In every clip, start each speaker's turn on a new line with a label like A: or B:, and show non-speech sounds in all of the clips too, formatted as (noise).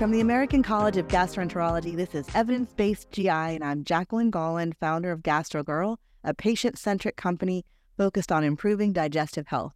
A: From the American College of Gastroenterology, this is Evidence Based GI, and I'm Jacqueline Gaulin, founder of GastroGirl, a patient centric company focused on improving digestive health.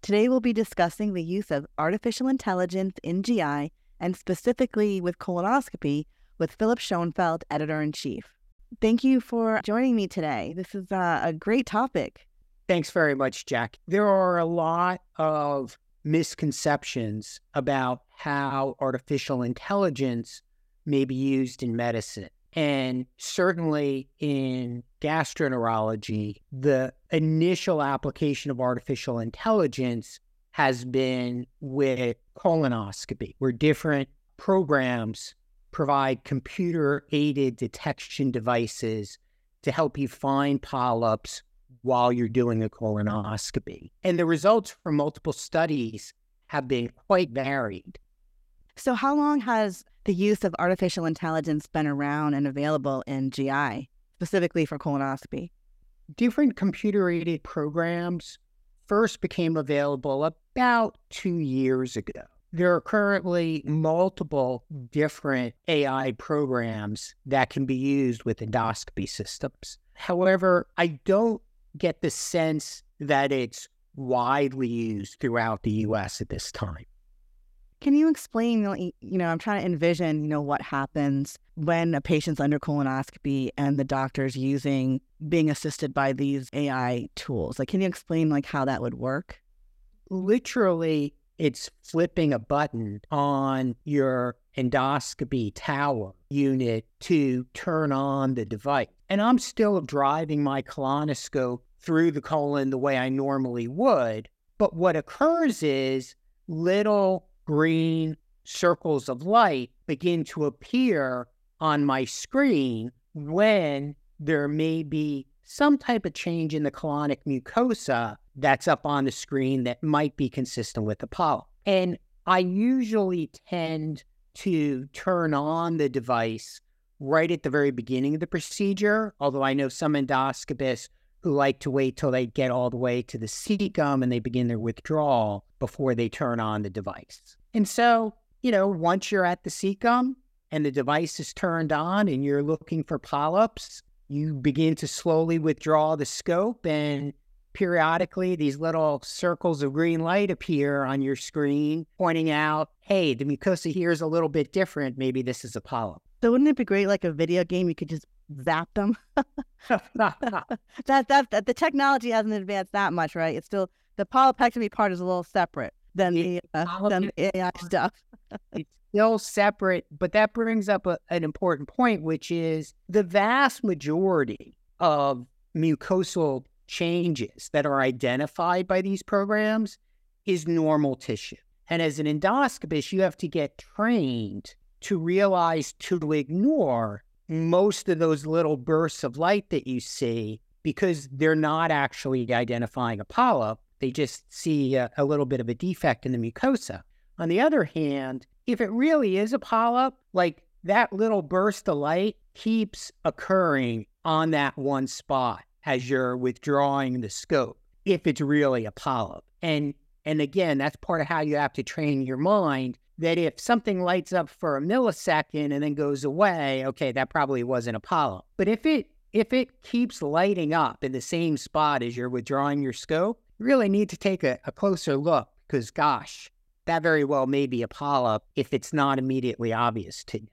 A: Today, we'll be discussing the use of artificial intelligence in GI and specifically with colonoscopy with Philip Schoenfeld, editor in chief. Thank you for joining me today. This is uh, a great topic.
B: Thanks very much, Jack. There are a lot of misconceptions about how artificial intelligence may be used in medicine. And certainly in gastroenterology, the initial application of artificial intelligence has been with colonoscopy, where different programs provide computer aided detection devices to help you find polyps while you're doing a colonoscopy. And the results from multiple studies have been quite varied.
A: So, how long has the use of artificial intelligence been around and available in GI, specifically for colonoscopy?
B: Different computer aided programs first became available about two years ago. There are currently multiple different AI programs that can be used with endoscopy systems. However, I don't get the sense that it's widely used throughout the US at this time.
A: Can you explain, you know, I'm trying to envision, you know, what happens when a patient's under colonoscopy and the doctor's using being assisted by these AI tools. Like, can you explain like how that would work?
B: Literally, it's flipping a button on your endoscopy tower unit to turn on the device. And I'm still driving my colonoscope through the colon the way I normally would. But what occurs is little green circles of light begin to appear on my screen when there may be some type of change in the colonic mucosa that's up on the screen that might be consistent with the polyp. And I usually tend to turn on the device right at the very beginning of the procedure, although I know some endoscopists who like to wait till they get all the way to the cecum and they begin their withdrawal before they turn on the device. And so, you know, once you're at the cecum and the device is turned on and you're looking for polyps, you begin to slowly withdraw the scope and periodically these little circles of green light appear on your screen pointing out, hey, the mucosa here is a little bit different. Maybe this is a polyp.
A: So wouldn't it be great like a video game you could just zap them? (laughs) that, that that the technology hasn't advanced that much, right? It's still the polypectomy part is a little separate than the, uh, than the AI stuff.
B: it's (laughs) still separate, but that brings up a, an important point, which is the vast majority of mucosal changes that are identified by these programs is normal tissue. And as an endoscopist, you have to get trained to realize to ignore most of those little bursts of light that you see because they're not actually identifying a polyp. They just see a, a, little bit of a defect in the mucosa. On the other hand, if it really is a polyp, like that little burst of light keeps occurring on that one spot as you're withdrawing the scope, if it's really a polyp. And and again, that's part of how you have to train your mind that if something lights up for a millisecond and then goes away, okay, that probably wasn't a polyp. But if it if it keeps lighting up in the same spot as you're withdrawing your scope, you really need to take a, a closer look because gosh, that very well may be a polyp if it's not immediately obvious to you.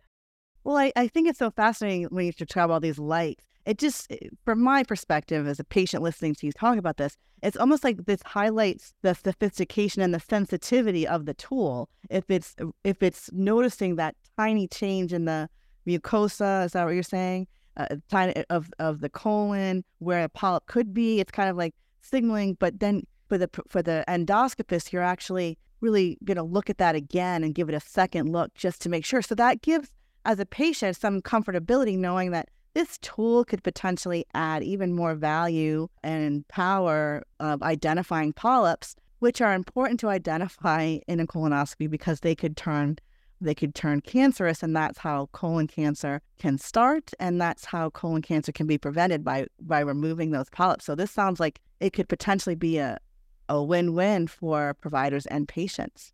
A: Well, I, I think it's so fascinating when you talk about these lights it just, eh, from my perspective as a patient listening to you talk about this, it's almost like this highlights the sophistication and the sensitivity of the tool. If it's if it's noticing that tiny change in the mucosa, is that what you're saying? Uh, tiny eh, of of the colon where a polyp could be, it's kind of like signaling. But then for the for the endoscopist, you're actually really going to look at that again and give it a second look just to make sure. So that gives as a patient some comfortability knowing that this tool could potentially add even more value and power of identifying polyps, which are important to identify in a colonoscopy because they could turn they could turn cancerous and that's how colon cancer can start and that's how colon cancer can be prevented by by removing those polyps. So this sounds like it could potentially be a a win-win for providers and patients.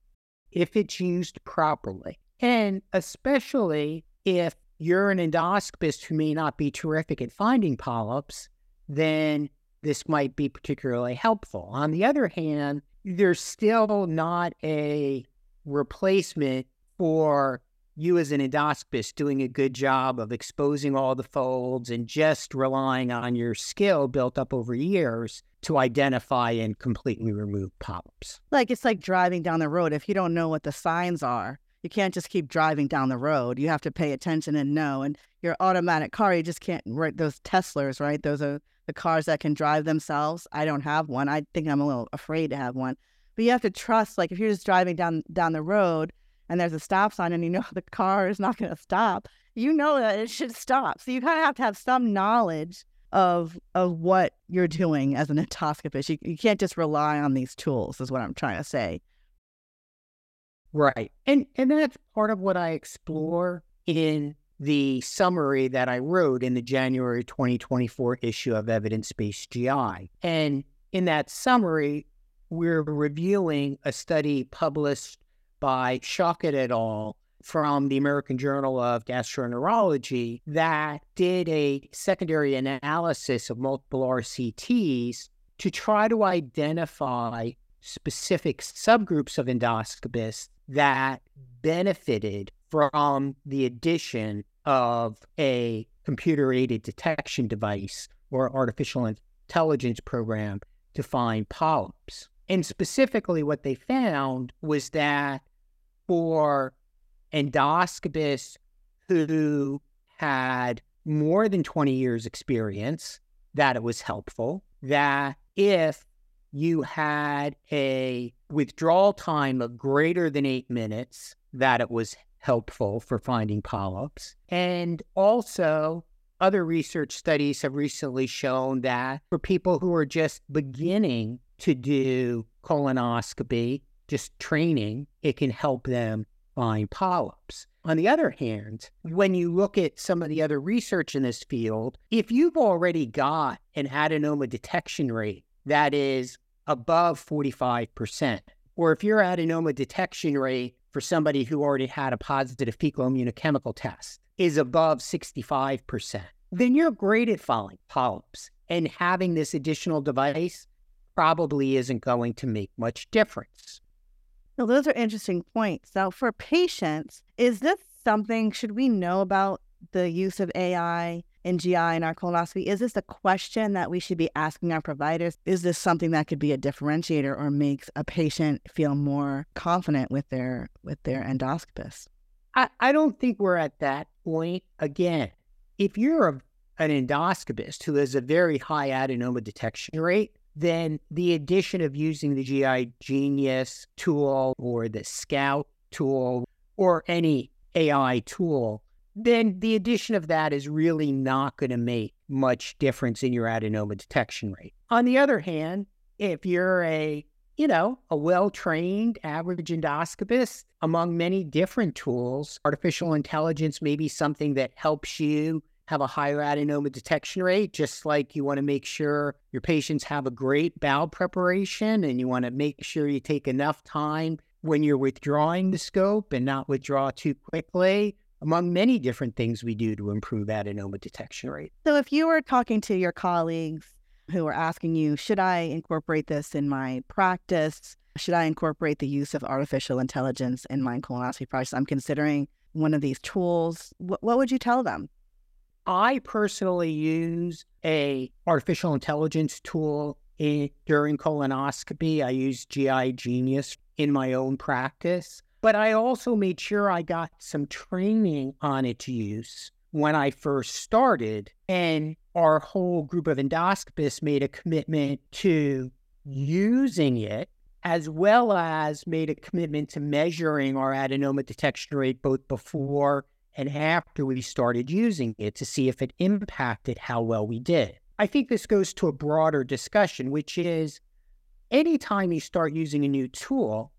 B: If it's used properly. And especially if you're an endoscopist who may not be terrific at finding polyps, then this might be particularly helpful. On the other hand, there's still not a replacement for you as an endoscopist doing a good job of exposing all the folds and just relying on your skill built up over years to identify and completely remove polyps.
A: Like it's like driving down the road. If you don't know what the signs are, you can't just keep driving down the road. You have to pay attention and know. And your automatic car, you just can't right those Teslas, right? Those are the cars that can drive themselves. I don't have one. I think I'm a little afraid to have one. But you have to trust, like if you're just driving down down the road and there's a stop sign and you know (laughs) the car is not going to stop, you know that it should stop. So you kind of have to have some knowledge of of what you're doing as an (laughs) endoscopist. You, you can't just rely on these tools, is what I'm trying to say.
B: Right. And and that's part of what I mm-hmm. explore in the summary that I wrote in the January 2024 issue of Evidence Based GI. And in that summary, we're reviewing a study published by Shaukat et al. From the American Journal of Gastroenterology that did a secondary analysis of multiple RCTs to try to identify specific subgroups of endoscopists that benefited from the addition of a computer aided detection device or artificial intelligence program to find polyps. And specifically, what they found was that for endoscopists who had more than 20 years experience that it was helpful that if you had a withdrawal time of greater than eight minutes that it was helpful for finding polyps. And also other research studies have recently shown that for people who are just beginning to do colonoscopy just training, it can help them find polyps. On the other hand, when you look at some of the other research in this field, if you've already got an adenoma detection rate that is above 45%, or if your adenoma detection rate for somebody who already had a positive fecal immunochemical test is above 65%, then you're great at finding polyps. And having this additional device probably isn't going to make much difference.
A: Now, those are interesting points. Now, for patients, is this something, should we know about the use of AI in GI and our colonoscopy? Is this a question that we should be asking our providers? Is this something that could be a differentiator or makes a patient feel more confident with their with their endoscopist?
B: I, I don't think we're at that point. Again, if you're a, an endoscopist who has a very high adenoma detection rate, then the addition of using the GI Genius tool or the SKOUT tool or any AI tool, then the addition of that is really not going to make much difference in your adenoma detection rate. On the other hand, if you're a you know, a well trained average endoscopist among many different tools. Artificial intelligence may be something that helps you have a higher adenoma detection rate, just like you want to make sure your patients have a great bowel preparation and you want to make sure you take enough time when you're withdrawing the scope and not withdraw too quickly, among many different things we do to improve adenoma detection rate.
A: So, if you were talking to your colleagues who are asking you, should I incorporate this in my practice? Should I incorporate the use of artificial intelligence in my colonoscopy practice? I'm considering one of these tools. What, what would you tell them?
B: I personally use a artificial intelligence tool in, during colonoscopy. I use GI Genius in my own practice, but I also made sure I got some training on its use when I first started. And our whole group of endoscopists made a commitment to using it as well as made a commitment to measuring our adenoma detection rate both before and after we started using it to see if it impacted how well we did. I think this goes to a broader discussion, which is anytime you start using a new tool,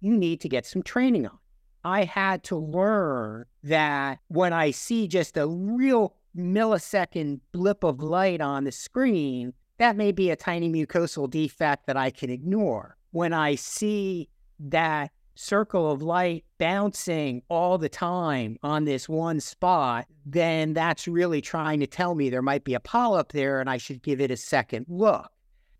B: you need to get some training on. I had to learn that when I see just a real millisecond blip of light on the screen, that may be a tiny mucosal defect that I can ignore. When I see that circle of light bouncing all the time on this one spot, then that's really trying to tell me there might be a polyp there and I should give it a second look.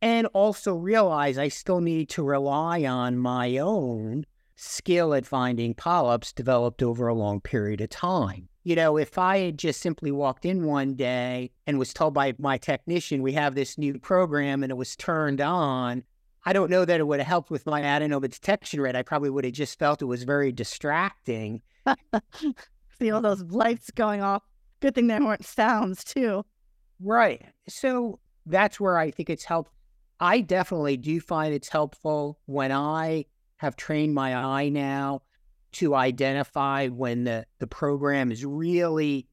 B: And also realize I still need to rely on my own skill at finding polyps developed over a long period of time. You know, if I had just simply walked in one day and was told by my technician, we have this new program and it was turned on, I don't know that it would have helped with my adenoma detection rate. I probably would have just felt it was very distracting. (laughs)
A: See all those lights going off. Good thing there weren't sounds too.
B: Right. So that's where I think it's helped. I definitely do find it's helpful when I have trained my eye now to identify when the, the program is really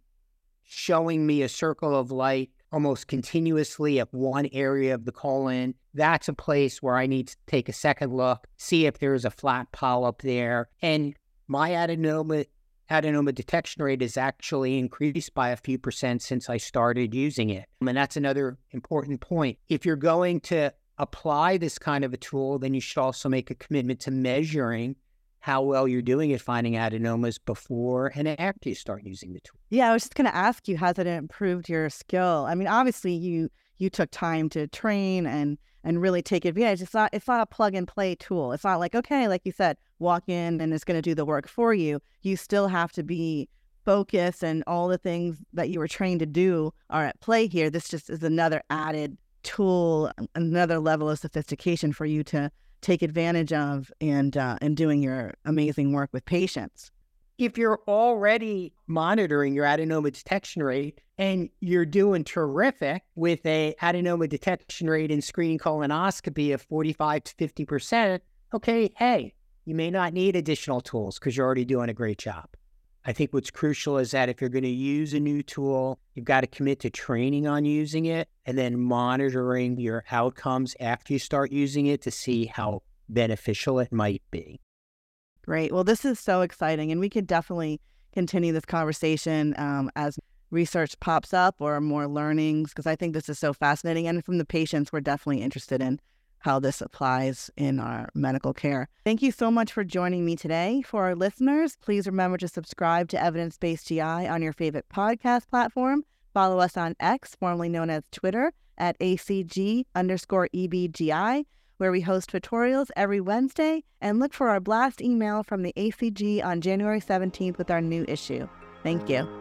B: showing me a circle of light almost continuously at one area of the colon. That's a place where I need to take a second look, see if there's a flat polyp there. And my adenoma adenoma detection rate has actually increased by a few percent since I started using it. And that's another important point. If you're going to apply this kind of a tool, then you should also make a commitment to measuring how well you're doing at finding adenomas before and after you start using the tool.
A: Yeah, I was just going to ask you, has it improved your skill? I mean, obviously you you took time to train and and really take advantage. It's not it's not a plug and play tool. It's not like okay, like you said, walk in and it's going to do the work for you. You still have to be focused, and all the things that you were trained to do are at play here. This just is another added tool, another level of sophistication for you to take advantage of and uh, and doing your amazing work with patients.
B: If you're already monitoring your adenoma detection rate and you're doing terrific with a adenoma detection rate in screening colonoscopy of 45 to 50 percent, okay, hey, you may not need additional tools because you're already doing a great job. I think what's crucial is that if you're going to use a new tool, you've got to commit to training on using it and then monitoring your outcomes after you start using it to see how beneficial it might be.
A: Great. Well, this is so exciting, and we could definitely continue this conversation um, as research pops up or more learnings because I think this is so fascinating. And from the patients, we're definitely interested in how this applies in our medical care. Thank you so much for joining me today. For our listeners, please remember to subscribe to Evidence Based GI on your favorite podcast platform. Follow us on X, formerly known as Twitter, at ACG underscore EBGI, where we host tutorials every Wednesday, and look for our blast email from the ACG on January 17th with our new issue. Thank you.